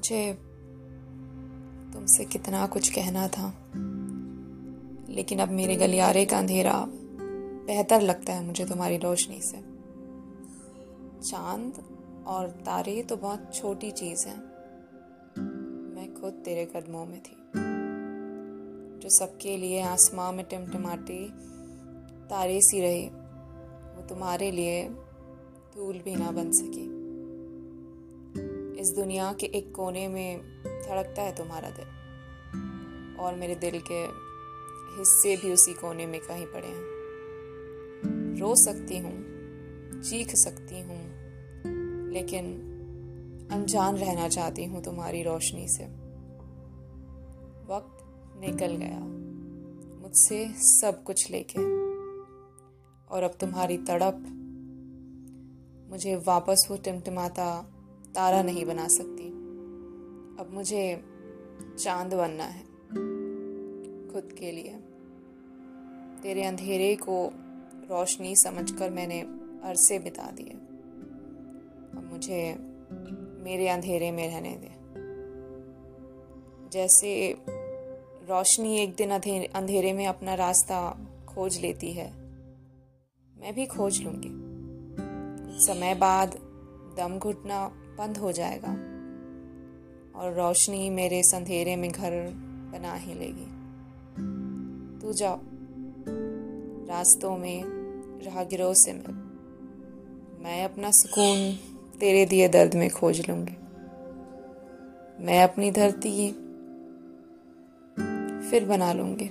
मुझे तुमसे कितना कुछ कहना था। लेकिन अब मेरे गलियारे का अंधेरा बेहतर लगता है मुझे तुम्हारी रोशनी से। चाँद और तारे तो बहुत छोटी चीज़ है। मैं खुद तेरे कदमों में थी, जो सबके लिए आसमां में टिमटिमाती तारे सी रही, वो तुम्हारे लिए धूल भी ना बन सकी। इस दुनिया के एक कोने में धड़कता है तुम्हारा दिल। और मेरे दिल के हिस्से भी उसी कोने में कहीं पड़े हैं। रो सकती हूँ, चीख सकती हूँ, लेकिन अनजान रहना चाहती हूँ तुम्हारी रोशनी से। वक्त निकल गया। मुझसे सब कुछ लेके और अब तुम्हारी तड़प मुझे वापस वो टिमटिमाता तारा नहीं बना सकती। अब मुझे चाँद बनना है, खुद के लिए। तेरे अंधेरे को रोशनी समझकर मैंने अरसे बिता दिए। अब मुझे मेरे अंधेरे में रहने दे। जैसे रोशनी एक दिन अंधेरे में अपना रास्ता खोज लेती है, मैं भी खोज लूँगी। समय बाद दम घुटना बंद हो जाएगा। और रोशनी मेरे संधेरे में घर बना ही लेगी। तू जाओ। रास्तों में, राहगिरों से मिल। मैं अपना सुकून तेरे दिए दर्द में खोज लूँगी। मैं अपनी धरती फिर बना लूँगी।